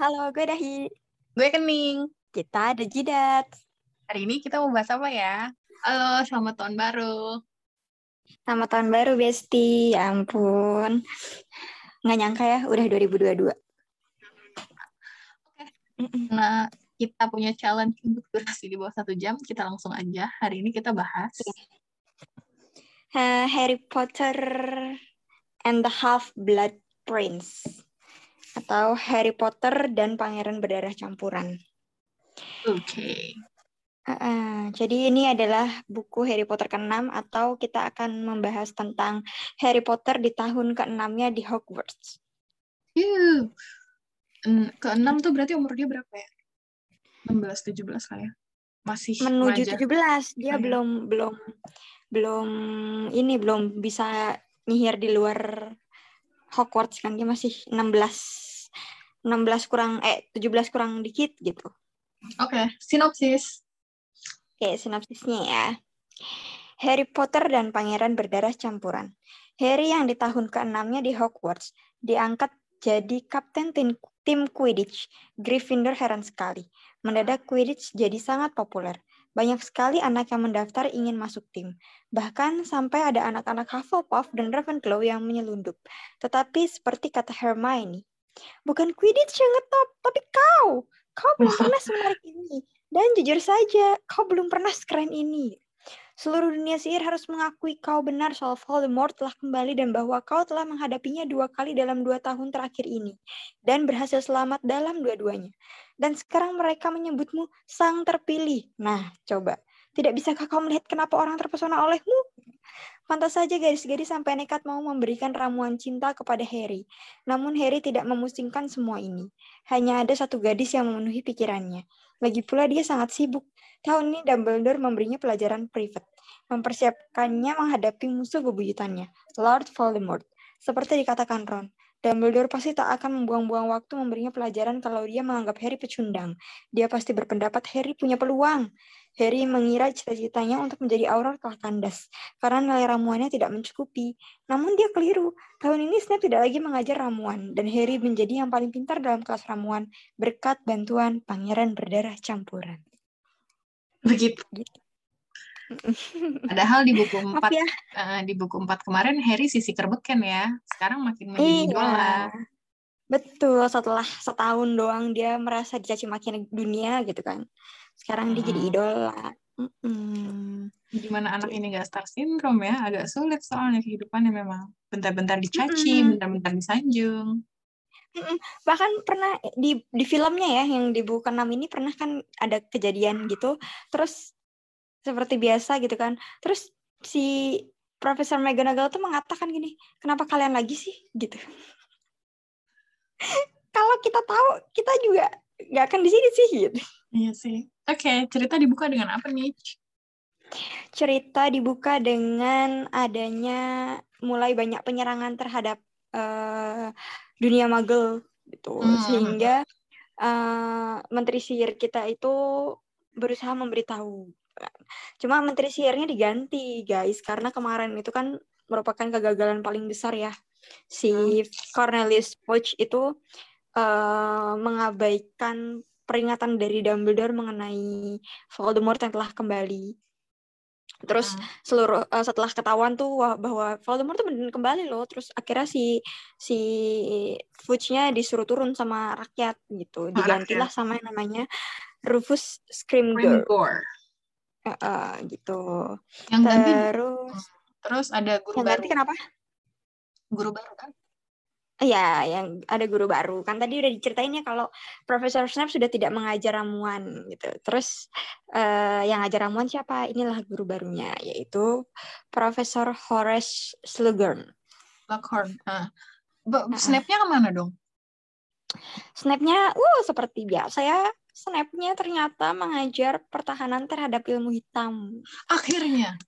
Halo, gue Dahi. Gue Kening. Kita ada Jidat. Hari ini kita mau bahas apa ya? Halo, selamat tahun baru. Selamat tahun baru, Besti. Ya ampun. Nggak nyangka ya, udah 2022. Oke. Nah, kita punya challenge untuk durasi di bawah satu jam. Kita langsung aja. Hari ini kita bahas. Uh, Harry Potter and the Half-Blood Prince atau Harry Potter dan Pangeran Berdarah Campuran. Oke. Okay. Uh, uh, jadi ini adalah buku Harry Potter ke-6 atau kita akan membahas tentang Harry Potter di tahun ke-6-nya di Hogwarts. Yuh. Ke-6 tuh berarti umur dia berapa ya? 16 17 kayak. Masih menuju remaja. 17. Dia oh, belum belum belum ini belum bisa nyihir di luar Hogwarts kan dia masih 16 16 kurang eh 17 kurang dikit gitu. Oke, okay. sinopsis. Oke, okay, sinopsisnya ya. Harry Potter dan Pangeran Berdarah Campuran. Harry yang di tahun ke-6-nya di Hogwarts diangkat jadi kapten tim, tim Quidditch. Gryffindor heran sekali. Mendadak Quidditch jadi sangat populer. Banyak sekali anak yang mendaftar ingin masuk tim. Bahkan sampai ada anak-anak Hufflepuff dan Ravenclaw yang menyelundup. Tetapi seperti kata Hermione, bukan Quidditch yang ngetop, tapi kau. Kau belum pernah semenarik ini. Dan jujur saja, kau belum pernah sekeren ini. Seluruh dunia sihir harus mengakui kau benar soal Voldemort telah kembali dan bahwa kau telah menghadapinya dua kali dalam dua tahun terakhir ini. Dan berhasil selamat dalam dua-duanya. Dan sekarang mereka menyebutmu sang terpilih. Nah, coba. Tidak bisakah kau melihat kenapa orang terpesona olehmu? Pantas saja gadis-gadis sampai nekat mau memberikan ramuan cinta kepada Harry. Namun Harry tidak memusingkan semua ini. Hanya ada satu gadis yang memenuhi pikirannya. Lagi pula dia sangat sibuk. Tahun ini Dumbledore memberinya pelajaran privat, mempersiapkannya menghadapi musuh bebuyutannya, Lord Voldemort. Seperti dikatakan Ron, Dumbledore pasti tak akan membuang-buang waktu memberinya pelajaran kalau dia menganggap Harry pecundang. Dia pasti berpendapat Harry punya peluang. Harry mengira cita-citanya untuk menjadi Auror telah kandas, karena nilai ramuannya tidak mencukupi. Namun dia keliru. Tahun ini Snape tidak lagi mengajar ramuan, dan Harry menjadi yang paling pintar dalam kelas ramuan berkat bantuan Pangeran Berdarah Campuran begitu Padahal di buku empat ya. uh, di buku empat kemarin Harry sisi kerbeken ya. Sekarang makin menjadi iya. idola. Betul, setelah setahun doang dia merasa dicaci maki dunia gitu kan. Sekarang hmm. dia jadi idola. Mm-mm. Gimana anak ini gak star syndrome ya? Agak sulit soalnya kehidupannya memang. Bentar-bentar dicaci, bentar-bentar disanjung. Bahkan pernah di di filmnya ya yang di buku 6 ini pernah kan ada kejadian gitu. Terus seperti biasa gitu kan. Terus si Profesor McGonagall tuh mengatakan gini, "Kenapa kalian lagi sih?" gitu. Kalau kita tahu, kita juga nggak akan di sini sih gitu. Iya sih. Oke, okay, cerita dibuka dengan apa nih? Cerita dibuka dengan adanya mulai banyak penyerangan terhadap uh, dunia magel gitu hmm. sehingga uh, menteri sihir kita itu berusaha memberitahu cuma menteri sihirnya diganti guys karena kemarin itu kan merupakan kegagalan paling besar ya si hmm. Cornelius Fudge itu uh, mengabaikan peringatan dari Dumbledore mengenai Voldemort yang telah kembali Terus hmm. seluruh uh, setelah ketahuan tuh wah, bahwa Voldemort tuh benar kembali loh. Terus akhirnya si si Fudge-nya disuruh turun sama rakyat gitu. Digantilah sama yang namanya Rufus Scrimgeour. Uh, uh, gitu. Yang terus ganti, terus ada guru yang baru. Ganti kenapa? Guru baru kan? Iya, yang ada guru baru. Kan tadi udah diceritain ya kalau Profesor Snape sudah tidak mengajar ramuan gitu. Terus uh, yang ngajar ramuan siapa? Inilah guru barunya, yaitu Profesor Horace Slughorn. Slughorn. Uh. Snape-nya ke mana dong? Snape-nya, uh, seperti biasa ya. Snape-nya ternyata mengajar pertahanan terhadap ilmu hitam. Akhirnya?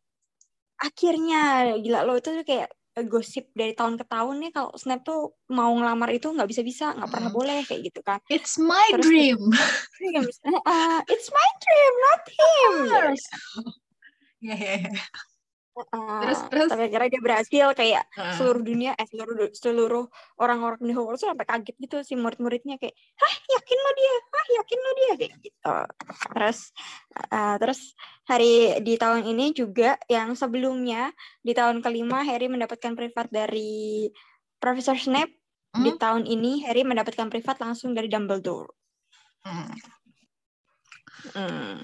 Akhirnya, gila loh itu kayak gosip dari tahun ke tahun nih kalau Snap tuh mau ngelamar itu nggak bisa bisa nggak pernah hmm. boleh kayak gitu kan it's my Terus, dream uh, it's my dream not him ya ya terus Uh, terus? tapi akhirnya dia berhasil kayak uh, seluruh dunia eh seluruh seluruh orang-orang di Hogwarts sampai kaget gitu si murid-muridnya kayak hah yakin lo dia? Hah yakin lo dia? Kayak gitu. Terus uh, terus hari di tahun ini juga yang sebelumnya di tahun kelima Harry mendapatkan privat dari Profesor Snape. Di hmm? tahun ini Harry mendapatkan privat langsung dari Dumbledore. Hmm. Hmm.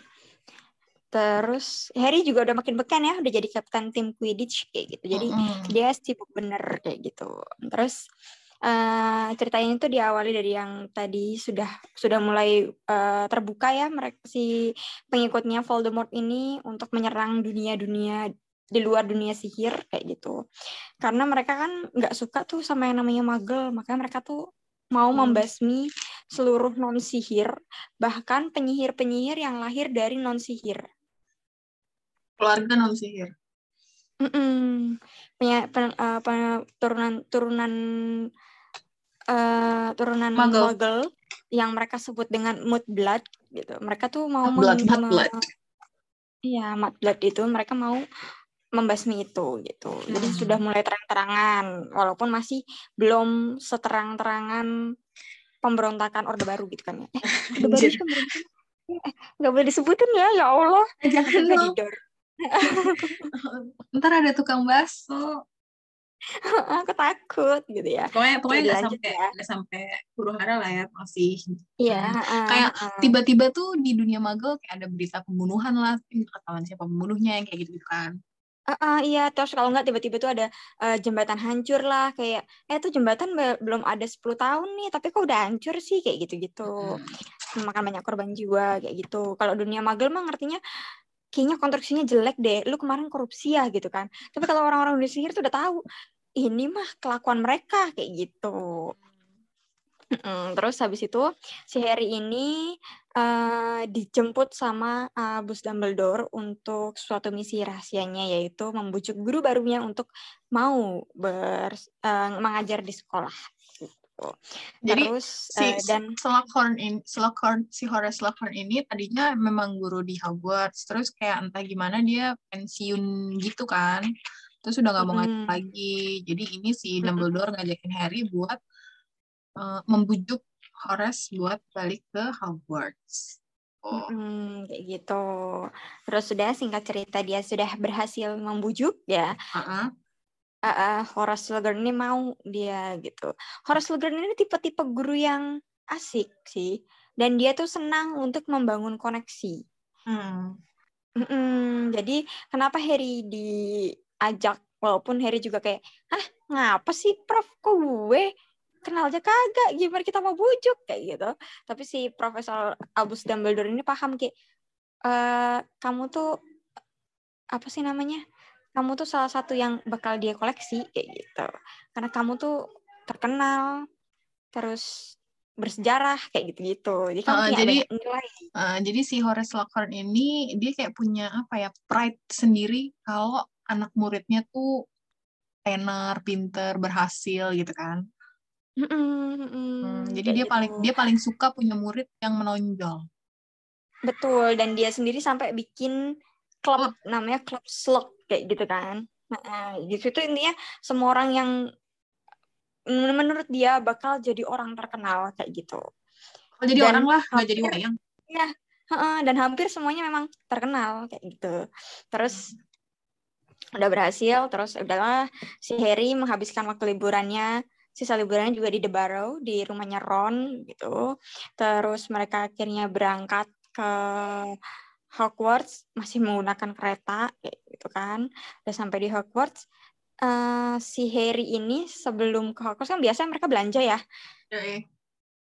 Terus Harry juga udah makin beken ya, udah jadi kapten tim Quidditch kayak gitu. Jadi Mm-mm. dia sibuk bener kayak gitu. Terus eh ceritanya itu diawali dari yang tadi sudah sudah mulai eh, terbuka ya mereka si pengikutnya Voldemort ini untuk menyerang dunia-dunia di luar dunia sihir kayak gitu. Karena mereka kan nggak suka tuh sama yang namanya Muggle, makanya mereka tuh mau Hmm. membasmi seluruh non sihir, bahkan penyihir-penyihir yang lahir dari non sihir. Keluarga non sihir Mm-mm. Punya pen- eh, pe- turunan turunan eh, turunan Muggle. Muggle yang mereka sebut dengan Mudblood gitu. Mereka tuh mau Mudblood. Iya, Mudblood itu mereka mau membasmi itu gitu. Jadi Hmm. sudah mulai terang-terangan walaupun masih belum seterang-terangan pemberontakan Orde Baru gitu kan ya. Eh, Orde Baru itu. Eh, nggak boleh disebutin ya, ya Allah. jangan didor. ntar ada tukang bakso Aku takut gitu ya. pokoknya pokoknya Jadi nggak sampai ya. nggak sampai huru hara lah ya masih Iya, heeh, Kayak heeh. tiba-tiba tuh di dunia magel kayak ada berita pembunuhan lah ketahuan siapa pembunuhnya yang kayak gitu, kan Heeh, iya, terus kalau nggak tiba-tiba tuh ada eh, jembatan hancur lah kayak eh tuh jembatan be- belum ada 10 tahun nih, tapi kok udah hancur sih kayak gitu-gitu. Hmm. Makan banyak korban jiwa kayak gitu. Kalau dunia magel mah ngertinya kayaknya konstruksinya jelek deh. Lu kemarin korupsi ya gitu kan. Tapi kalau orang-orang dunia sihir tuh udah tahu ini mah kelakuan mereka kayak gitu. Mm, terus habis itu si Harry ini eh, dijemput sama eh, Albus Dumbledore untuk suatu misi rahasianya yaitu membujuk guru barunya untuk mau ber, eh, mengajar di sekolah. Gitu. jadi Terus si eh, dan Slughorn in Slughorn si Horace Slughorn ini tadinya memang guru di Hogwarts terus kayak entah gimana dia pensiun gitu kan terus udah nggak mau ngajar Mm-mm. lagi jadi ini si. Dumbledore ngajakin Harry buat eh, membujuk Horace buat balik ke Hogwarts oh mm, kayak gitu. Terus sudah singkat cerita dia sudah berhasil membujuk ya uh-uh. uh, uh, Horace Slughorn ini mau dia gitu. Horace Slughorn ini tipe-tipe guru yang asik sih, dan dia tuh senang untuk membangun koneksi. Hmm. Mm-mm, jadi kenapa Harry diajak, walaupun Harry juga kayak, ah ngapa sih Prof, kok gue kenal aja kagak, gimana kita mau bujuk kayak gitu. Tapi si Profesor Albus Dumbledore ini paham kayak, eh kamu tuh apa sih namanya? Kamu tuh salah satu yang bakal dia koleksi kayak gitu. Karena kamu tuh terkenal, terus bersejarah kayak gitu-gitu. Jadi kamu Uh, punya jadi- nilai. Uh, jadi si Horace Slughorn ini dia kayak punya apa ya pride sendiri kalau anak muridnya tuh tenar, pinter, berhasil gitu kan. Hmm, jadi dia gitu. paling dia paling suka punya murid yang menonjol. Betul, dan dia sendiri sampai bikin klub namanya klub slug kayak gitu kan. Nah, di situ intinya semua orang yang men- menurut dia bakal jadi orang terkenal kayak gitu. Oh, jadi Dan orang lah, nggak jadi wayang. Heeh, dan hampir semuanya memang terkenal kayak gitu. Terus udah berhasil, terus udahlah si Harry menghabiskan waktu liburannya, sisa liburannya juga di The Barrow, di rumahnya Ron gitu. Terus mereka akhirnya berangkat ke Hogwarts masih menggunakan kereta kayak gitu kan. Udah sampai di Hogwarts eh, si Harry ini sebelum ke Hogwarts kan biasanya mereka belanja ya. Eh,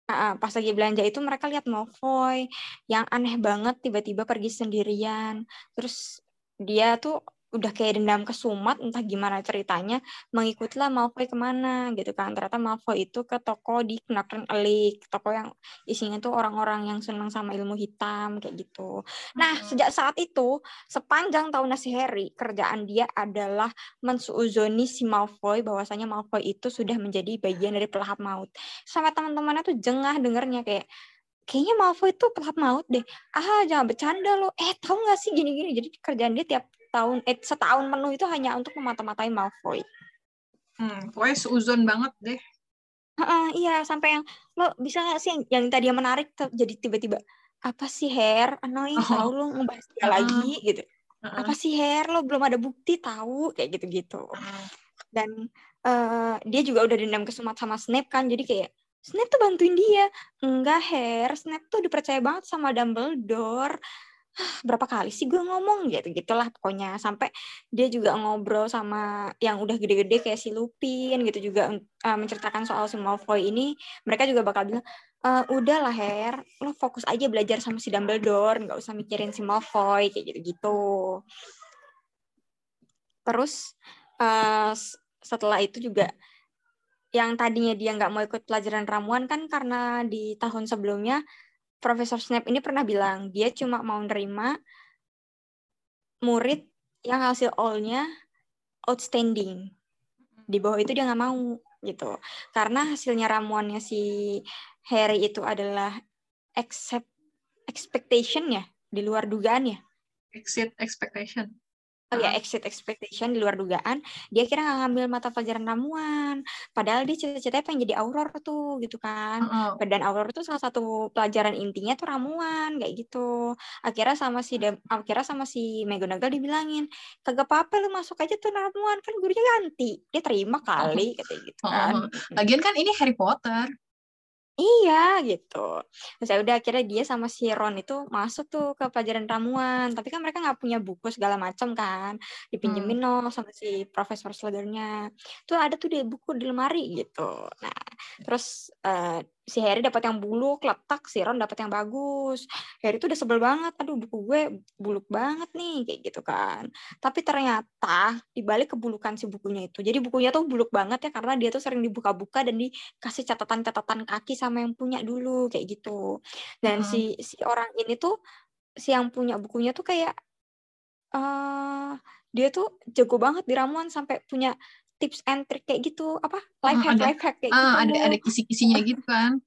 Nah, pas lagi belanja itu mereka lihat Malfoy yang aneh banget tiba-tiba pergi sendirian. Terus dia tuh udah kayak dendam kesumat entah gimana ceritanya mengikutilah Malfoy ke mana gitu kan. Ternyata Malfoy itu ke toko di Knackern Alley toko yang isinya tuh orang-orang yang senang sama ilmu hitam kayak gitu. Nah Mm-mm. sejak saat itu sepanjang tahun si Harry kerjaan dia adalah mensuuzoni si Malfoy bahwasanya Malfoy itu sudah menjadi bagian dari pelahap maut. Sama teman-temannya tuh jengah dengernya kayak kayaknya Malfoy itu pelahap maut deh. Ah jangan bercanda lo. Eh tahu nggak sih gini-gini? Jadi kerjaan dia tiap tahun eh setahun penuh itu hanya untuk memata-matai Malfoy. Hmm, pokoknya seuzon banget deh. Heeh, iya sampai yang lo bisa nggak sih yang, yang tadi yang menarik jadi tiba-tiba apa sih hair annoying Oh. tahu lo ngebahas dia Heeh. lagi gitu Heeh. apa sih hair lo belum ada bukti tahu kayak gitu-gitu Heeh. dan eh, dia juga udah dendam kesumat sama Snape kan jadi kayak Snape tuh bantuin dia enggak hair Snape tuh dipercaya banget sama Dumbledore berapa kali sih gue ngomong gitu gitulah pokoknya. Sampai dia juga ngobrol sama yang udah gede-gede kayak si Lupin gitu juga eh, menceritakan soal si Malfoy ini. Mereka juga bakal bilang "Eh, udah lah Her. Lo fokus aja belajar sama si Dumbledore. Nggak usah mikirin si Malfoy kayak gitu-gitu. Terus s- setelah itu juga yang tadinya dia nggak mau ikut pelajaran ramuan kan karena di tahun sebelumnya Profesor Snape ini pernah bilang dia cuma mau nerima murid yang hasil all-nya outstanding. Di bawah itu dia nggak mau gitu. Karena hasilnya ramuannya si Harry itu adalah accept expectation ya, di luar dugaan ya. Exit expectation. Oh ya, exit expectation di luar dugaan. Dia kira nggak ngambil mata pelajaran ramuan. Padahal dia cita-citanya pengen jadi auror tuh gitu kan. Heeh. Dan Aurora tuh salah satu pelajaran intinya tuh ramuan kayak gitu. Akhirnya sama si Dem- akhirnya sama si McGonagall dibilangin, kagak apa-apa lu masuk aja tuh ramuan kan gurunya ganti. Dia terima kali katanya gitu kan. Lagian kan ini Harry Potter. Iya gitu. Terus ya udah akhirnya dia sama si Ron itu masuk tuh ke pelajaran ramuan. Tapi kan mereka nggak punya buku segala macam kan. Dipinjemin no sama si Profesor Slughorn-nya. Tuh ada tuh di buku di lemari gitu. Nah terus eh, si Harry dapat yang buluk, letak si Ron dapat yang bagus. Harry tuh udah sebel banget. Aduh buku gue buluk banget nih kayak gitu kan. Tapi ternyata dibalik kebulukan si bukunya itu. Jadi bukunya tuh buluk banget ya karena dia tuh sering dibuka-buka dan dikasih catatan-catatan kaki sama yang punya dulu kayak gitu. Dan Mm-mm. si si orang ini tuh si yang punya bukunya tuh kayak eh dia tuh jago banget di ramuan sampai punya tips and trick kayak gitu apa life hack ada- life hack kayak Ah, gitu. ada ada kisi-kisinya gitu kan.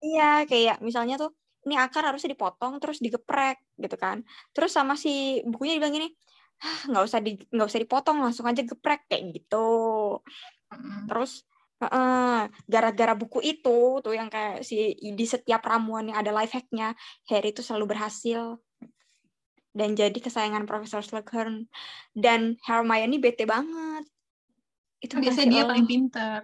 Iya, kayak misalnya tuh ini akar harusnya dipotong terus digeprek gitu kan. Terus sama si bukunya dibilang gini, "Ah, nggak usah di nggak usah dipotong langsung aja geprek kayak gitu. Mm-mm. Terus gara-gara buku itu tuh yang kayak si di setiap ramuan yang ada life hacknya, Harry itu selalu berhasil dan jadi kesayangan Profesor Slughorn dan Hermione bete banget. Itu biasanya dia Allah. paling pintar.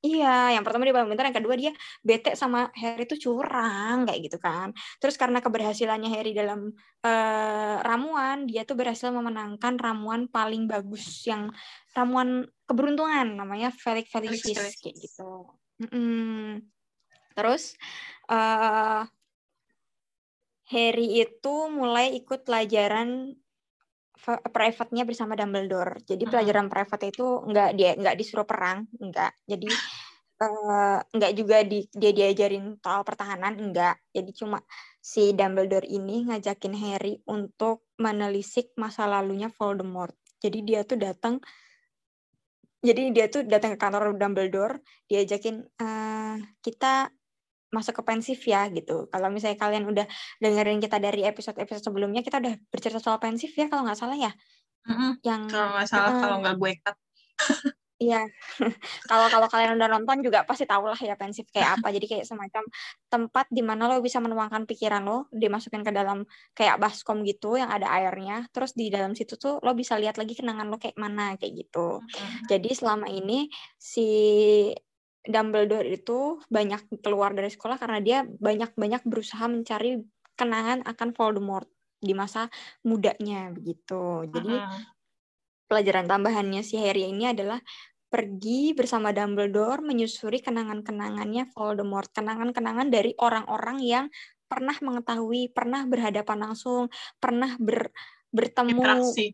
Iya, yang pertama dia paling pintar, yang kedua dia bete sama Harry itu curang kayak gitu kan. Terus karena keberhasilannya Harry dalam eh, ramuan, dia tuh berhasil memenangkan ramuan paling bagus yang ramuan keberuntungan namanya Felix Felicis kayak gitu. Mm-mm. Terus eh Harry itu mulai ikut pelajaran private-nya bersama Dumbledore. Jadi Mm-mm. pelajaran private itu nggak dia nggak disuruh perang, nggak. Jadi nggak juga di, dia diajarin soal pertahanan, nggak. Jadi cuma si Dumbledore ini ngajakin Harry untuk menelisik masa lalunya Voldemort. Jadi dia tuh datang jadi dia tuh datang ke kantor Dumbledore, diajakin eh, kita masuk ke pensif ya gitu. Kalau misalnya kalian udah dengerin kita dari episode-episode sebelumnya, kita udah bercerita soal pensif ya kalau nggak salah ya. Mm-mm. Yang Kalau nggak salah, kalau nggak gue cut. Iya, kalau kalau kalian udah nonton juga pasti tau lah ya pensif kayak apa. Jadi kayak semacam tempat di mana lo bisa menuangkan pikiran lo, dimasukin ke dalam kayak baskom gitu yang ada airnya. Terus di dalam situ tuh lo bisa lihat lagi kenangan lo kayak mana kayak gitu. Mm-mm. Jadi selama ini si Dumbledore itu banyak keluar dari sekolah karena dia banyak-banyak berusaha mencari kenangan akan Voldemort di masa mudanya begitu. Jadi Mm-mm. pelajaran tambahannya si Harry ini adalah pergi bersama Dumbledore menyusuri kenangan-kenangannya Voldemort, kenangan-kenangan dari orang-orang yang pernah mengetahui, pernah berhadapan langsung, pernah ber- bertemu Interaksi.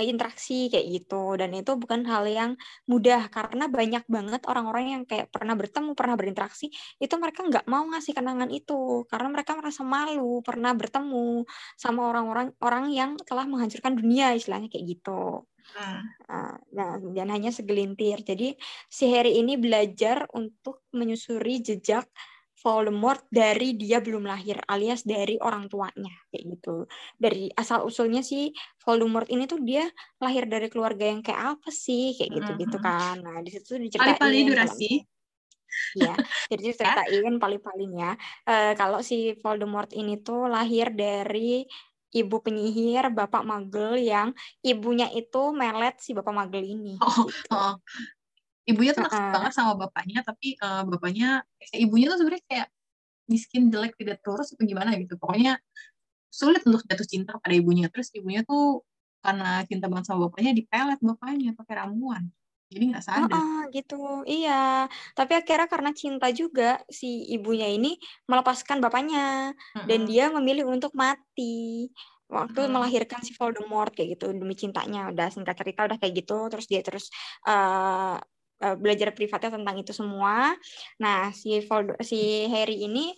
Interaksi kayak gitu. Dan itu bukan hal yang mudah karena banyak banget orang-orang yang kayak pernah bertemu pernah berinteraksi itu mereka nggak mau ngasih kenangan itu. Karena mereka merasa malu pernah bertemu sama orang-orang orang yang telah menghancurkan dunia istilahnya kayak gitu. Mm. Uh, nah dan hanya segelintir. Jadi si Harry ini belajar untuk menyusuri jejak Voldemort dari dia belum lahir alias dari orang tuanya kayak gitu. Dari asal usulnya sih Voldemort ini tuh dia lahir dari keluarga yang kayak apa sih kayak gitu-gitu kan. Nah, di situ diceritain Pali-pali durasi. Iya, jadi ceritain paling-palingnya uh, kalau si Voldemort ini tuh lahir dari ibu penyihir bapak magel yang ibunya itu melet si bapak magel ini. Oh, gitu. oh ibunya tuh naksir uh banget sama bapaknya tapi uh, bapaknya eh, ibunya tuh sebenarnya kayak miskin jelek tidak terus apa gimana gitu. Pokoknya sulit untuk jatuh cinta pada ibunya. Terus ibunya tuh karena cinta banget sama bapaknya dipelet bapaknya pakai ramuan. Jadi nggak sadar. Uh, uh, gitu. Iya. Tapi akhirnya karena cinta juga si ibunya ini melepaskan bapaknya. Uh -uh. dan dia memilih untuk mati. Waktu hmm. melahirkan si Voldemort kayak gitu demi cintanya. Udah singkat cerita udah kayak gitu. Terus dia terus uh, uh, belajar privatnya tentang itu semua. Nah, si Vold si Harry ini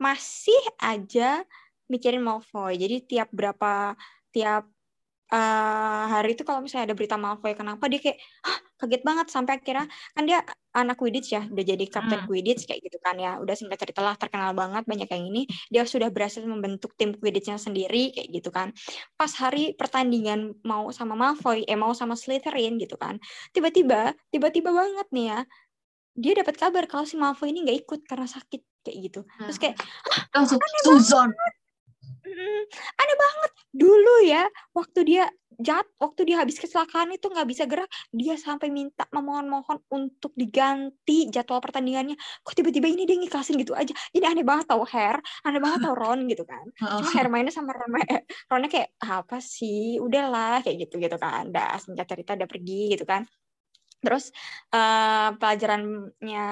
masih aja mikirin Malfoy. Jadi tiap berapa tiap uh, hari itu kalau misalnya ada berita Malfoy kenapa dia kayak Hah, kaget banget sampai akhirnya kan dia anak Quidditch ya udah jadi kapten hmm. Quidditch kayak gitu kan ya. Udah singkat cerita lah terkenal banget banyak yang ini. Dia sudah berhasil membentuk tim Quidditchnya sendiri kayak gitu kan. Pas hari pertandingan mau sama Malfoy eh mau sama Slytherin gitu kan tiba-tiba tiba-tiba banget nih ya dia dapat kabar kalau si Malfoy ini nggak ikut karena sakit kayak gitu. Terus kayak ah, langsung Susan aneh banget. Dulu ya waktu dia jat waktu dia habis kecelakaan itu nggak bisa gerak dia sampai minta memohon-mohon untuk diganti jadwal pertandingannya. Kok tiba-tiba ini dia ngiklasin gitu aja? Ini aneh banget tau Her. Aneh banget tau Ron gitu kan. Cuma Hermione sama Ron Ronnya kayak apa sih? Udahlah kayak gitu gitu kan. Dah singkat cerita udah pergi gitu kan Terus uh, pelajarannya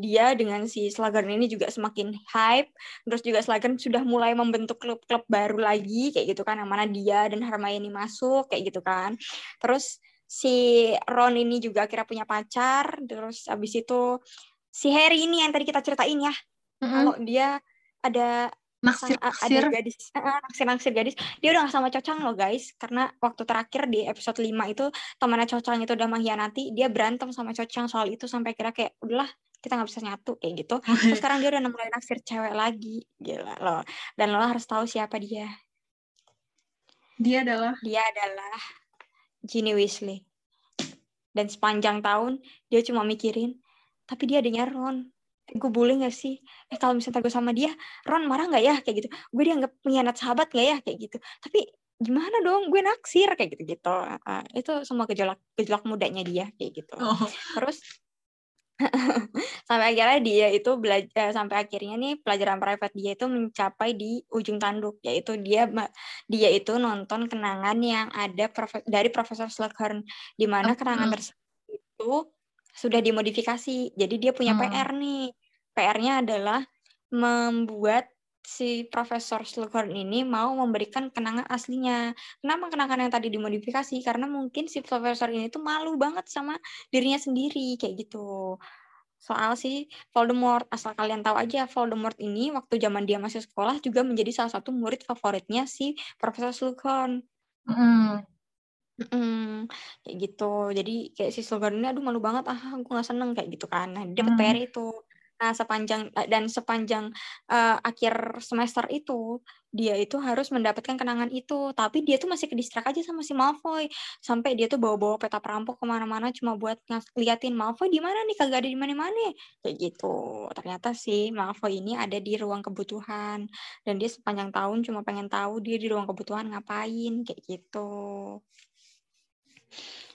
dia dengan si Slughorn ini juga semakin hype. Terus juga Slughorn sudah mulai membentuk klub-klub baru lagi kayak gitu kan, yang mana dia dan Hermione masuk kayak gitu kan. Terus si Ron ini juga akhirnya punya pacar. Terus abis itu si Harry ini yang tadi kita ceritain ya, mm -hmm. kalau dia ada naksir naksir ada gadis. Naksir naksir gadis. Dia udah gak sama Cocang loh guys. Karena waktu terakhir di episode 5 itu temannya Cocang itu udah mengkhianati dia berantem sama Cocang soal itu sampai kira kayak udahlah kita nggak bisa nyatu kayak gitu. Terus sekarang dia udah mulai naksir cewek lagi. Gila loh. Dan lo harus tahu siapa dia. Dia adalah? Dia adalah Ginny Weasley. Dan sepanjang tahun dia cuma mikirin tapi dia adanya Ron gue boleh gak sih? Eh kalau misalnya gue sama dia Ron marah nggak ya? Kayak gitu. Gue dianggap pengkhianat sahabat nggak ya? Kayak gitu. Tapi gimana dong? Gue naksir kayak gitu gitu uh, itu semua gejolak gejolak mudanya dia kayak gitu. Oh. terus sampai akhirnya dia itu belajar eh, sampai akhirnya nih pelajaran private dia itu mencapai di ujung tanduk yaitu dia dia itu nonton kenangan yang ada profe dari Profesor Slughorn di mana kenangan tersebut itu sudah dimodifikasi. Jadi dia punya hmm. PR nih. PR-nya adalah membuat si Profesor Slughorn ini mau memberikan kenangan aslinya. Kenapa kenangan yang tadi dimodifikasi? Karena mungkin si Profesor ini tuh malu banget sama dirinya sendiri kayak gitu. Soal si Voldemort, asal kalian tahu aja Voldemort ini waktu zaman dia masih sekolah juga menjadi salah satu murid favoritnya si Profesor Slughorn. Mm. Mm, kayak gitu. Jadi kayak si slogan ini aduh malu banget ah aku nggak seneng kayak gitu kan. Nah, dia dapat hmm. PR itu. Nah, sepanjang eh, dan sepanjang uh, akhir semester itu dia itu harus mendapatkan kenangan itu. Tapi dia tuh masih kedistrak aja sama si Malfoy. Sampai dia tuh bawa-bawa peta perampok ke mana-mana cuma buat liatin Malfoy di mana nih kagak ada di mana-mana kayak gitu. Ternyata si Malfoy ini ada di ruang kebutuhan dan dia sepanjang tahun cuma pengen tahu dia di ruang kebutuhan ngapain kayak gitu.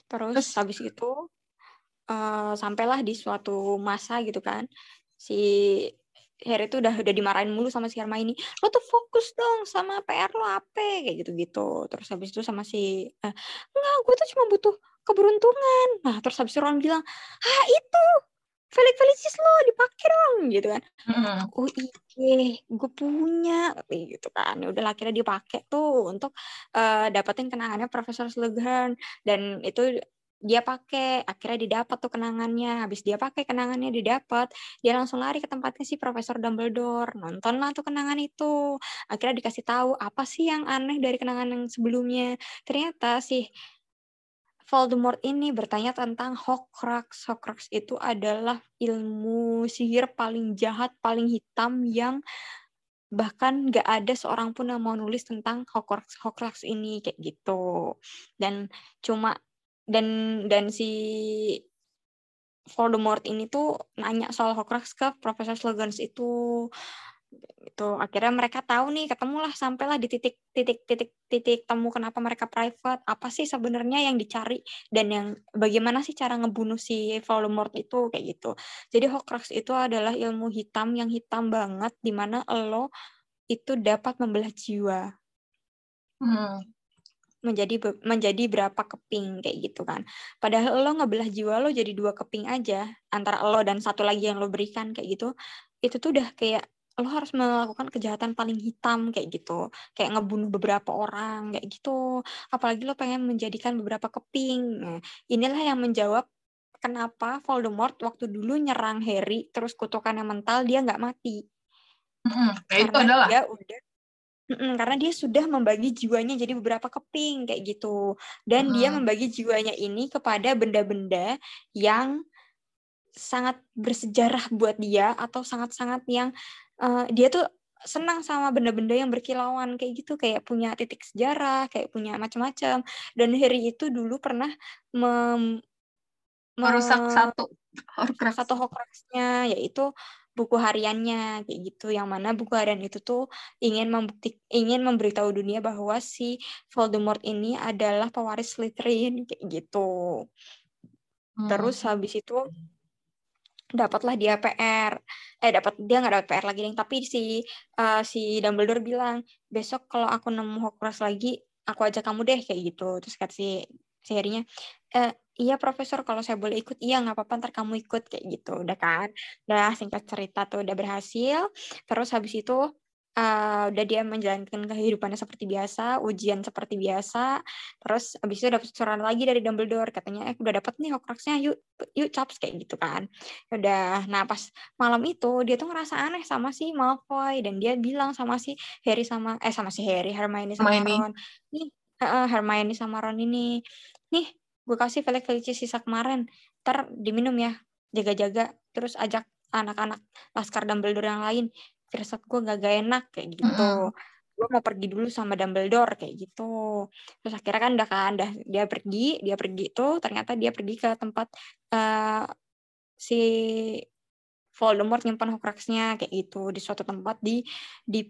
Terus, Terus habis itu uh, sampailah di suatu masa gitu kan si Harry itu udah udah dimarahin mulu sama si Hermione. Lo tuh fokus dong sama PR lo apa kayak gitu-gitu. Terus habis itu sama si uh, enggak, gue tuh cuma butuh keberuntungan. Nah, terus habis itu Ron bilang, "Ah, itu Felix Felicis lo dipakai dong gitu kan. Mm. oh iya gue punya gitu kan. Ya udah akhirnya dipakai tuh untuk uh, dapetin kenangannya Profesor Slughorn. Dan itu dia pakai akhirnya didapat tuh kenangannya. Habis dia pakai kenangannya didapat dia langsung lari ke tempatnya si Profesor Dumbledore. Nonton lah tuh kenangan itu. Akhirnya dikasih tahu apa sih yang aneh dari kenangan yang sebelumnya. Ternyata sih Voldemort ini bertanya tentang Horcrux. Horcrux itu adalah ilmu sihir paling jahat, paling hitam yang bahkan nggak ada seorang pun yang mau nulis tentang Horcrux Horcrux ini kayak gitu. Dan cuma dan dan si Voldemort ini tuh nanya soal Horcrux ke Profesor Slughorn itu itu akhirnya mereka tahu nih ketemulah sampailah di titik titik titik titik temu kenapa mereka private apa sih sebenarnya yang dicari dan yang bagaimana sih cara ngebunuh si Voldemort itu kayak gitu. Jadi Horcrux itu adalah ilmu hitam yang hitam banget di mana lo itu dapat membelah jiwa. Hmm. menjadi menjadi berapa keping kayak gitu kan. Padahal lo ngebelah jiwa lo jadi dua keping aja antara lo dan satu lagi yang lo berikan kayak gitu. Itu tuh udah kayak lo harus melakukan kejahatan paling hitam kayak gitu. Kayak ngebunuh beberapa orang kayak gitu. Apalagi lo pengen menjadikan beberapa keping. Nah, inilah yang menjawab kenapa Voldemort waktu dulu nyerang Harry terus kutukannya mental dia nggak mati. Hmm, karena itu adalah. dia udah karena dia sudah membagi jiwanya jadi beberapa keping kayak gitu. Dan hmm. dia membagi jiwanya ini kepada benda-benda yang sangat bersejarah buat dia atau sangat-sangat yang uh, dia tuh senang sama benda-benda yang berkilauan kayak gitu kayak punya titik sejarah kayak punya macam-macam dan Harry itu dulu pernah mem merusak satu Horcrux. satu Horcruxnya yaitu buku hariannya kayak gitu yang mana buku harian itu tuh ingin membukti ingin memberitahu dunia bahwa si Voldemort ini adalah pewaris Slytherin kayak gitu hmm. terus habis itu dapatlah dia PR eh dapat dia nggak dapat PR lagi nih. Tapi si uh, si Dumbledore bilang besok kalau aku nemu Hogwarts lagi aku ajak kamu deh kayak gitu. Terus kata si si Harry-nya e, iya profesor kalau saya boleh ikut. Iya nggak apa-apa ntar kamu ikut kayak gitu. Udah kan? Udah singkat cerita tuh udah berhasil. Terus habis itu uh, udah dia menjalankan kehidupannya seperti biasa, ujian seperti biasa, terus abis itu dapat surat lagi dari Dumbledore katanya eh udah dapat nih Horcruxnya yuk yuk caps kayak gitu kan. Ya udah, nah pas malam itu dia tuh ngerasa aneh sama si Malfoy dan dia bilang sama si Harry sama eh sama si Harry, Hermione sama Hermione. Ron, nih uh, Hermione sama Ron ini, nih gue kasih Felix Felicis sisa kemarin, ntar diminum ya, jaga-jaga, terus ajak anak-anak Laskar Dumbledore yang lain firasat gue gak, gak enak kayak gitu. Mm -hmm. gue mau pergi dulu sama Dumbledore kayak gitu. Terus akhirnya kan udah kan dah dia pergi dia pergi tuh ternyata dia pergi ke tempat uh, si Voldemort nyimpan Horcruxnya kayak gitu. Di suatu tempat di di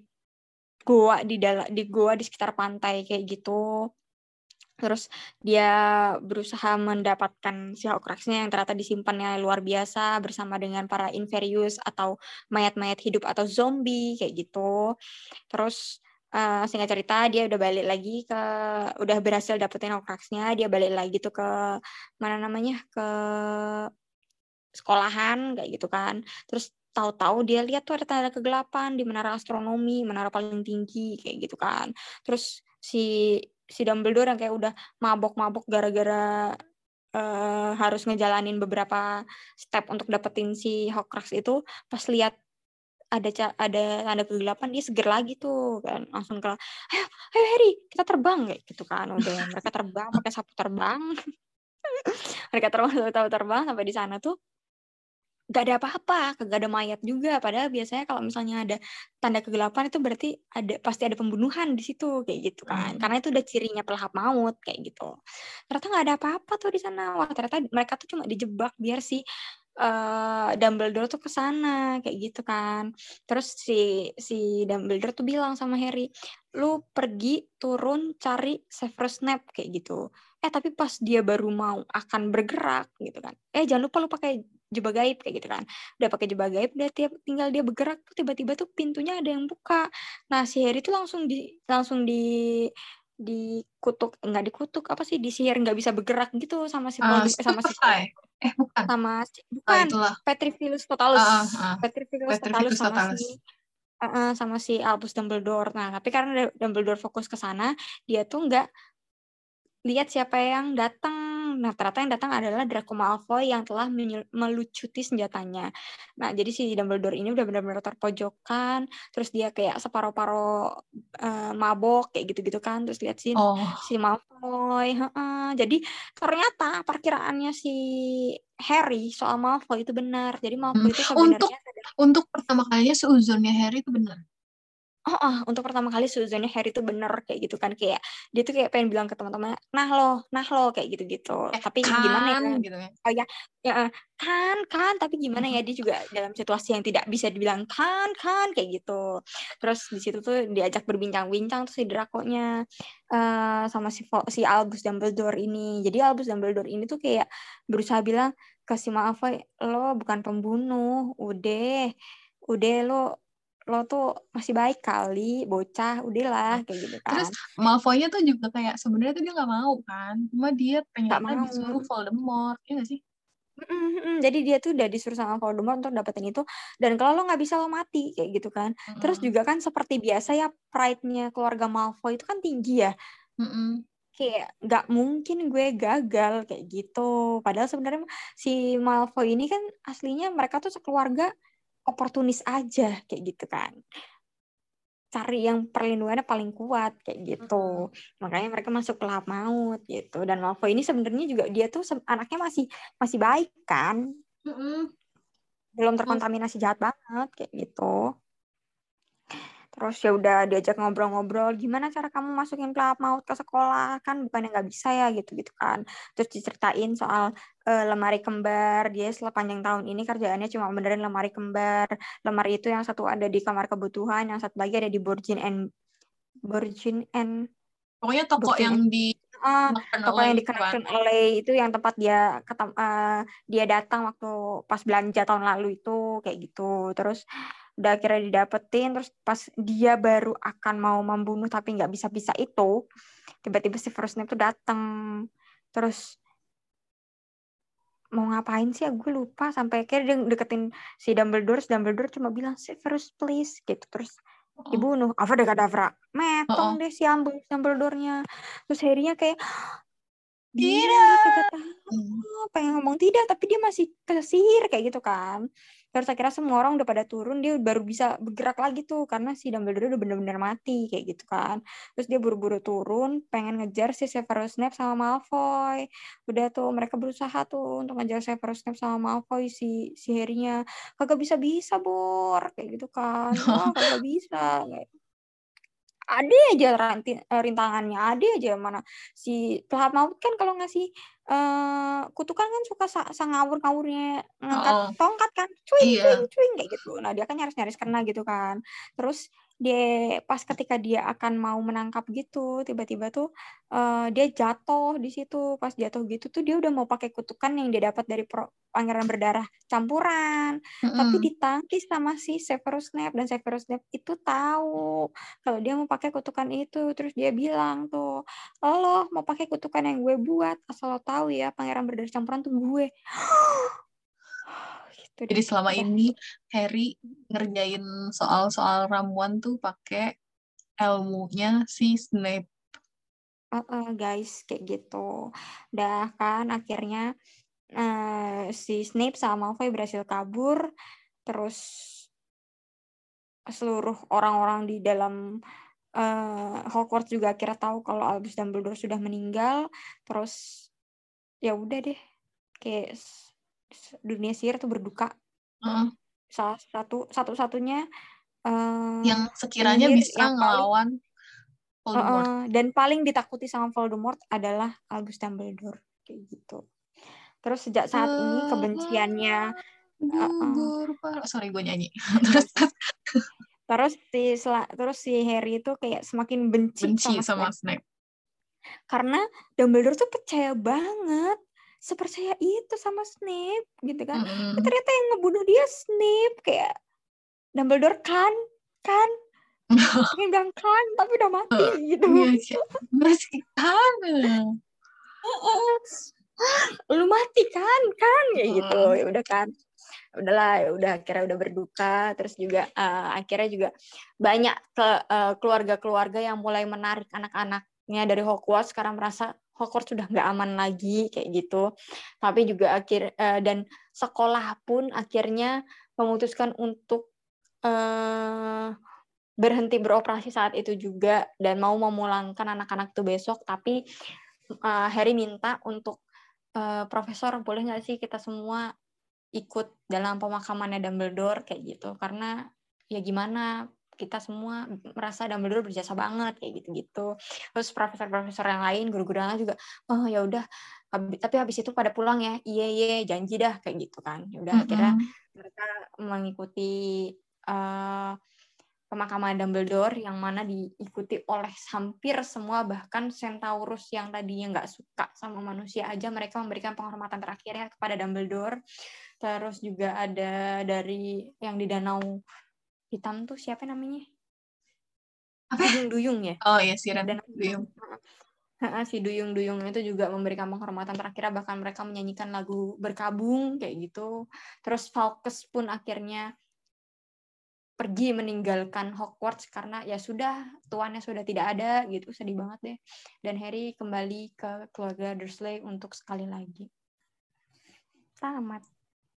goa di dalam di goa di sekitar pantai kayak gitu terus dia berusaha mendapatkan si Horcruxnya yang ternyata disimpannya luar biasa bersama dengan para Inferius atau mayat-mayat hidup atau zombie kayak gitu. Terus uh, singkat cerita dia udah balik lagi ke udah berhasil dapetin Horcruxnya, dia balik lagi tuh ke mana namanya ke sekolahan kayak gitu kan. Terus tahu-tahu dia lihat tuh ada tanda kegelapan di menara astronomi, menara paling tinggi kayak gitu kan. Terus si si Dumbledore yang kayak udah mabok-mabok gara-gara uh, harus ngejalanin beberapa step untuk dapetin si Horcrux itu pas lihat ada ada tanda kegelapan dia seger lagi tuh kan. Langsung ke ayo ayo Harry kita terbang kayak gitu kan. Udah mereka terbang pakai sapu terbang. Mereka terbang tahu terbang sampai di sana tuh gak ada apa-apa, gak ada mayat juga. Padahal biasanya kalau misalnya ada tanda kegelapan itu berarti ada pasti ada pembunuhan di situ kayak gitu kan. Hmm. Karena itu udah cirinya pelahap maut kayak gitu. Ternyata nggak ada apa-apa tuh di sana. Wah ternyata mereka tuh cuma dijebak biar si uh, Dumbledore tuh ke sana kayak gitu kan. Terus si si Dumbledore tuh bilang sama Harry, "Lu pergi turun cari Severus Snape kayak gitu." Eh tapi pas dia baru mau akan bergerak gitu kan. Eh jangan lupa lu pakai jebak gaib kayak gitu kan udah pakai jebak gaib udah tiap tinggal dia bergerak tuh tiba-tiba tuh pintunya ada yang buka nah si Harry tuh langsung di langsung di dikutuk nggak dikutuk apa sih disihir nggak bisa bergerak gitu sama si uh, sama si eh bukan. Sama si bukan oh, Petrificus totalus. Uh, uh, Petrificus, totalus sama si uh, sama si Albus Dumbledore. Nah tapi karena Dumbledore fokus ke sana dia tuh nggak lihat siapa yang datang. Nah, ternyata yang datang adalah Draco Malfoy yang telah melucuti senjatanya. Nah, jadi si Dumbledore ini udah benar-benar terpojokan, terus dia kayak separuh-paruh uh, mabok kayak gitu-gitu kan. Terus lihat si oh. si Malfoy, uh, Jadi ternyata perkiraannya si Harry soal Malfoy itu benar. Jadi Malfoy hmm. itu sebenarnya untuk untuk pertama kalinya seuzonnya Harry itu benar oh, oh untuk pertama kali suzonnya Harry tuh bener kayak gitu kan. Kayak dia tuh kayak pengen bilang ke teman-teman nah lo nah lo kayak gitu-gitu. Eh, tapi kan, gimana ya? gitu ya oh ya ya kan kan tapi gimana ya? Dia juga dalam situasi yang tidak bisa dibilang kan kan kayak gitu. Terus di situ tuh diajak berbincang-bincang tuh si Draco-nya uh, sama si si Albus Dumbledore ini. Jadi Albus Dumbledore ini tuh kayak berusaha bilang kasih maaf lo bukan pembunuh udah udah lo lo tuh masih baik kali bocah udahlah kayak gitu kan terus Malfoy-nya tuh juga kayak sebenarnya tuh dia nggak mau kan cuma dia ternyata mau. disuruh Voldemort ya gak sih Mm-hmm. Jadi dia tuh udah disuruh sama Voldemort untuk dapetin itu dan kalau lo nggak bisa lo mati kayak gitu kan. Mm-hmm. Terus juga kan seperti biasa ya pride-nya keluarga Malfoy itu kan tinggi ya. Mm-hmm. Kayak nggak mungkin gue gagal kayak gitu. Padahal sebenarnya si Malfoy ini kan aslinya mereka tuh sekeluarga oportunis aja kayak gitu kan. Cari yang perlindungannya paling kuat kayak gitu. Hmm. makanya mereka masuk ke lahap maut gitu. Dan Malfoy ini sebenarnya juga dia tuh anaknya masih masih baik kan? Hmm. belum terkontaminasi jahat banget kayak gitu terus ya udah diajak ngobrol-ngobrol gimana cara kamu masukin pelap maut ke sekolah? Kan bukannya nggak bisa ya gitu gitu kan. Terus diceritain soal uh, lemari kembar. Dia setelah panjang tahun ini kerjaannya cuma benerin lemari kembar. Lemari itu yang satu ada di kamar kebutuhan yang satu lagi ada di Borgin and Borgin and pokoknya toko yang di uh, toko yang di Connection LA itu yang tempat dia ketem, uh, dia datang waktu pas belanja tahun lalu itu kayak gitu. Terus udah akhirnya didapetin terus pas dia baru akan mau membunuh tapi nggak bisa bisa itu tiba-tiba si First Snape tuh datang terus mau ngapain sih? Ya gue lupa. Sampai akhirnya dia deketin si Dumbledore si Dumbledore cuma bilang Severus please gitu. Terus dibunuh. Apa deh kadavra metong oh. deh si Dumbledore-nya terus Harry-nya kayak tidak. dia tahu pengen ngomong tidak tapi dia masih kesihir kayak gitu kan terus akhirnya semua orang udah pada turun dia baru bisa bergerak lagi tuh karena si Dumbledore udah bener-bener mati kayak gitu kan. Terus dia buru-buru turun pengen ngejar si Severus Snape sama Malfoy. Udah tuh mereka berusaha tuh untuk ngejar Severus Snape sama Malfoy si si Harry-nya. Kagak bisa bisa bor kayak gitu kan. Oh, kagak bisa ada aja eh, rintangannya ada aja mana si pelahap maut kan kalau ngasih uh, kutukan kan suka sa ngawur-ngawurnya ngangkat oh. tongkat kan cuing iya. cuing cuing kayak gitu nah dia kan nyaris-nyaris kena gitu kan terus dia pas ketika dia akan mau menangkap gitu tiba-tiba tuh uh, dia jatuh di situ. Pas jatuh gitu tuh dia udah mau pakai kutukan yang dia dapat dari pro, pangeran berdarah campuran. Mm-hmm. tapi ditangkis sama si Severus Snape dan Severus Snape itu tahu kalau dia mau pakai kutukan itu. Terus dia bilang tuh lo mau pakai kutukan yang gue buat asal lo tahu ya pangeran berdarah campuran tuh gue Jadi selama ini Harry ngerjain soal-soal ramuan tuh pakai ilmunya si Snape. Uh, uh, guys, kayak gitu. Dah kan akhirnya uh, si Snape sama Malfoy berhasil kabur, terus seluruh orang-orang di dalam uh, Hogwarts juga akhirnya tahu kalau Albus Dumbledore sudah meninggal, terus ya udah deh, kayak dunia sihir tuh berduka. Uh. Salah satu satu-satunya uh, yang sekiranya bisa yang ngelawan Voldemort. Uh, dan paling ditakuti sama Voldemort adalah Albus Dumbledore kayak gitu. Terus sejak saat uh, ini kebenciannya uh, uh, sorry gue nyanyi. terus si terus si Harry itu kayak semakin benci, benci sama, sama Snape. Snape. Karena Dumbledore tuh percaya banget sepercaya itu sama Snape gitu kan. Mm. Tapi ternyata yang ngebunuh dia Snape kayak Dumbledore kan kan pengen bilang kan tapi udah mati gitu. Masih kan. Lu mati kan kan kayak gitu. Ya udah kan udahlah ya udah akhirnya udah berduka terus juga uh, akhirnya juga banyak ke uh, keluarga-keluarga yang mulai menarik anak-anaknya dari Hogwarts karena merasa Hogwarts sudah nggak aman lagi kayak gitu. Tapi juga akhir uh, dan sekolah pun akhirnya memutuskan untuk uh, berhenti beroperasi saat itu juga dan mau memulangkan anak-anak tuh besok. Tapi uh, Harry minta untuk uh, profesor boleh nggak sih kita semua ikut dalam pemakamannya Dumbledore kayak gitu karena ya gimana kita semua merasa Dumbledore berjasa banget kayak gitu-gitu. Terus profesor-profesor yang lain, guru-guru yang lain juga, oh ya udah, tapi habis itu pada pulang ya, iya iya janji dah kayak gitu kan. Ya udah mm -hmm. akhirnya mereka mengikuti uh, pemakaman Dumbledore yang mana diikuti oleh hampir semua bahkan Centaurus yang tadinya nggak suka sama manusia aja mereka memberikan penghormatan terakhirnya kepada Dumbledore. Terus juga ada dari yang di danau hitam tuh siapa namanya? Apa? Duyung-duyung ya? Oh iya, si Dan Duyung. si duyung-duyung itu juga memberikan penghormatan terakhir bahkan mereka menyanyikan lagu berkabung kayak gitu. Terus Falkes pun akhirnya pergi meninggalkan Hogwarts karena ya sudah tuannya sudah tidak ada gitu sedih banget deh dan Harry kembali ke keluarga Dursley untuk sekali lagi tamat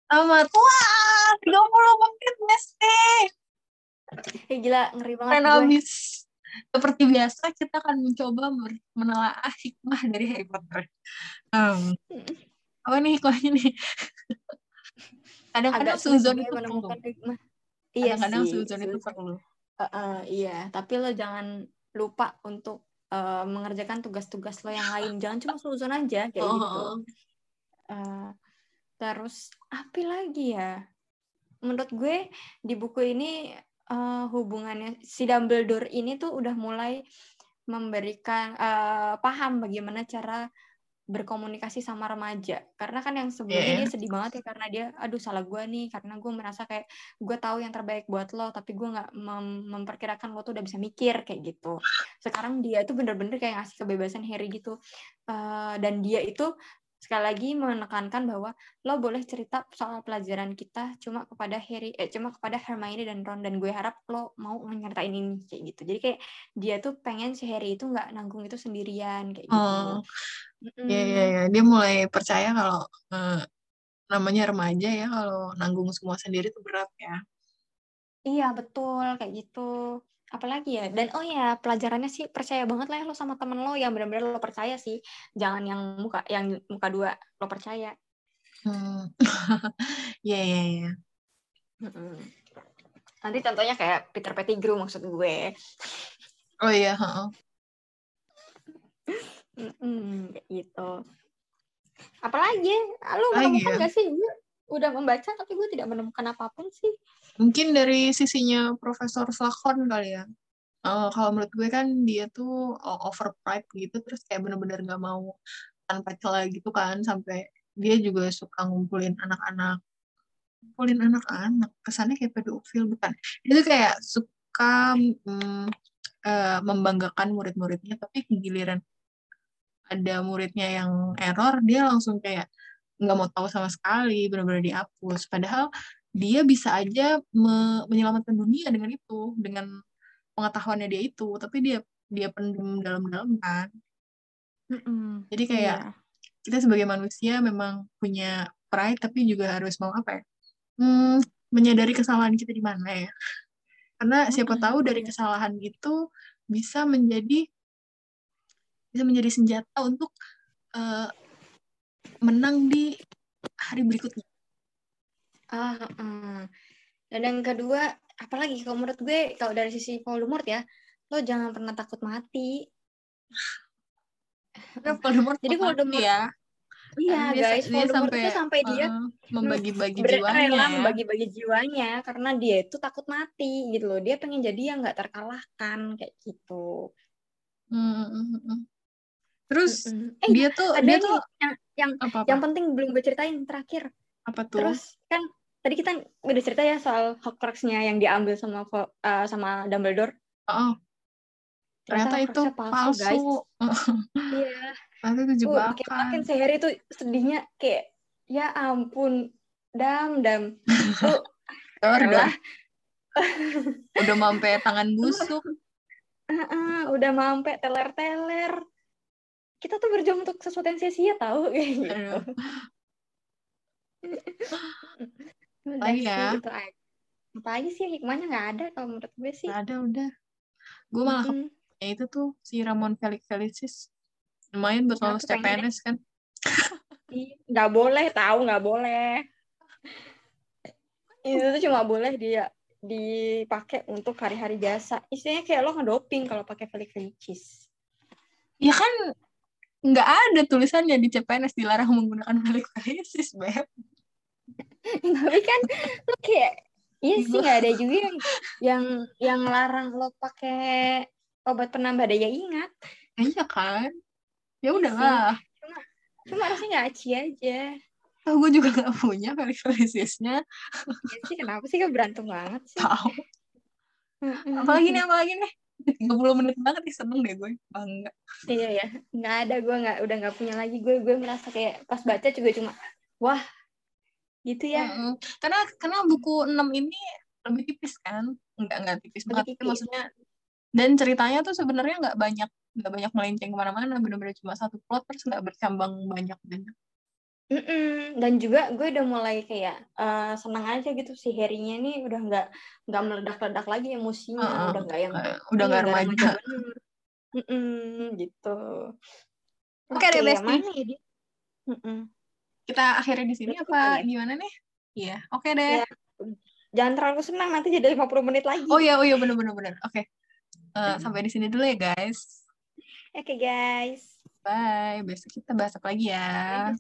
tamat wah 30 menit Messi Eh gila, ngeri banget Dan habis seperti biasa kita akan mencoba menelaah hikmah dari Harry Potter. Um, apa nih hikmahnya nih? Kadang-kadang suzon itu perlu. Iya Kadang-kadang suzon itu perlu. Uh, uh, iya, tapi lo jangan lupa untuk uh, mengerjakan tugas-tugas lo yang lain. Jangan cuma suzon aja kayak oh. gitu. Uh, terus apa lagi ya? Menurut gue di buku ini uh, hubungannya si Dumbledore ini tuh udah mulai memberikan uh, paham bagaimana cara berkomunikasi sama remaja. Karena kan yang sebelumnya yeah. dia sedih banget ya karena dia aduh salah gue nih karena gue merasa kayak gue tahu yang terbaik buat lo tapi gue nggak mem memperkirakan lo tuh udah bisa mikir kayak gitu. Sekarang dia tuh bener-bener kayak ngasih kebebasan Harry gitu. Uh, dan dia itu sekali lagi menekankan bahwa lo boleh cerita soal pelajaran kita cuma kepada Harry eh cuma kepada Hermione dan Ron dan gue harap lo mau nyertain ini kayak gitu. Jadi kayak dia tuh pengen si Harry itu nggak nanggung itu sendirian kayak gitu. Oh. Iya iya ya. dia mulai percaya kalau uh, namanya remaja ya kalau nanggung semua sendiri tuh berat ya. Iya betul kayak gitu apalagi ya? Dan oh ya pelajarannya sih percaya banget lah ya lo sama temen lo yang benar-benar lo percaya sih. Jangan yang muka yang muka dua lo percaya. Hmm. ya ya ya nanti contohnya kayak Peter Pettigrew maksud gue. Oh iya -uh. gitu. Apalagi? Lo menemukan ya? gak sih udah membaca tapi gue tidak menemukan apa pun sih. Mungkin dari sisinya Profesor Slughorn kali ya. Uh, kalau menurut gue kan dia tuh uh, over pride gitu, terus kayak bener-bener gak mau tanpa celah gitu kan, sampai dia juga suka ngumpulin anak-anak ngumpulin anak-anak. Kesannya kayak pedofil bukan. Dia tuh kayak suka um, uh, membanggakan murid-muridnya tapi giliran ada muridnya yang error dia langsung kayak nggak mau tahu sama sekali benar-benar dihapus. Padahal dia bisa aja me menyelamatkan dunia dengan itu dengan pengetahuannya dia itu. Tapi dia dia pendem dalam-dalam kan mm-hmm. jadi kayak yeah. kita sebagai manusia memang punya pride tapi juga harus mau apa ya? Hmm, menyadari kesalahan kita di mana ya? Karena siapa tahu dari kesalahan itu bisa menjadi bisa menjadi senjata untuk uh, menang di hari berikutnya Ah, uh, Dan yang kedua, apalagi kalau menurut gue, kalau dari sisi Voldemort ya, lo jangan pernah takut mati. Nah, Voldemort Jadi Voldemort ya. Iya dia, guys, dia Voldemort sampai, itu sampai dia uh, membagi-bagi jiwanya. Ya. membagi-bagi jiwanya karena dia itu takut mati gitu loh. Dia pengen jadi yang nggak terkalahkan kayak gitu. Hmm. Terus mm -mm. eh, dia tuh ada dia tuh yang yang apa -apa? yang penting belum gue ceritain terakhir. Apa tuh? Terus kan tadi kita udah cerita ya soal Horcruxnya yang diambil sama uh, sama Dumbledore. Oh. Ternyata, Ternyata itu palsu, palsu. guys. Iya. Nanti itu juga makin makin sehari itu sedihnya kayak ya ampun dam dam. Udah udah mampe tangan busuk. Uh, uh, udah mampe teler-teler. Kita tuh berjuang untuk sesuatu yang sia-sia tahu kayak gitu. Udah Lagi sih, ya. itu aja. Sih hikmahnya nggak ada kalau menurut gue sih. Nggak ada udah. Gue malah Mm-mm. ya itu tuh si Ramon Felix Felicis lumayan buat lolos? CPNS kan. Nggak boleh tahu nggak boleh. Itu tuh cuma boleh dia dipakai untuk hari-hari biasa. Istilahnya kayak lo ngedoping kalau pakai Felix Felicis. Ya kan nggak ada tulisannya di CPNS dilarang menggunakan Felix Felicis, Beb. Tapi kan lo kayak iya sih nggak ada juga yang yang yang larang lo pakai obat penambah daya ingat. Iya kan? Ya Iya udahlah. Cuma harusnya nggak aci aja. Tahu gue juga nggak punya Felix Felicisnya. Ya sih kenapa sih kan berantem banget sih. Tahu. Apalagi nih, apalagi nih. 30 menit banget nih seneng deh gue. Bangga. Iya ya, nggak ada gue nggak udah nggak punya lagi gue gue merasa kayak pas baca juga cuma wah gitu ya. Mm-mm. Karena karena buku 6 ini lebih tipis kan? Enggak enggak tipis Lebih banget. tipis. Maksudnya dan ceritanya tuh sebenarnya nggak banyak nggak banyak melenceng ke mana-mana. Bener-bener cuma satu plot terus nggak bercambang banyak banyak. Mm-mm. Dan juga gue udah mulai kayak eh, senang aja gitu si Harry-nya nih udah nggak nggak meledak-ledak lagi emosinya, Heeh. udah nggak yang Kayak udah nggak iya, remaja. bener. Mm-mm, gitu. Oke deh, yang Besti. ya. Kita akhirnya di sini apa ya? gimana nih? Iya, oke deh. Ya. Jangan terlalu senang nanti jadi 50 menit lagi. Oh iya, oh iya bener bener bener. Oke. Eh, sampai di sini dulu ya guys. Oke guys. Bye. Besok kita bahas apa lagi ya?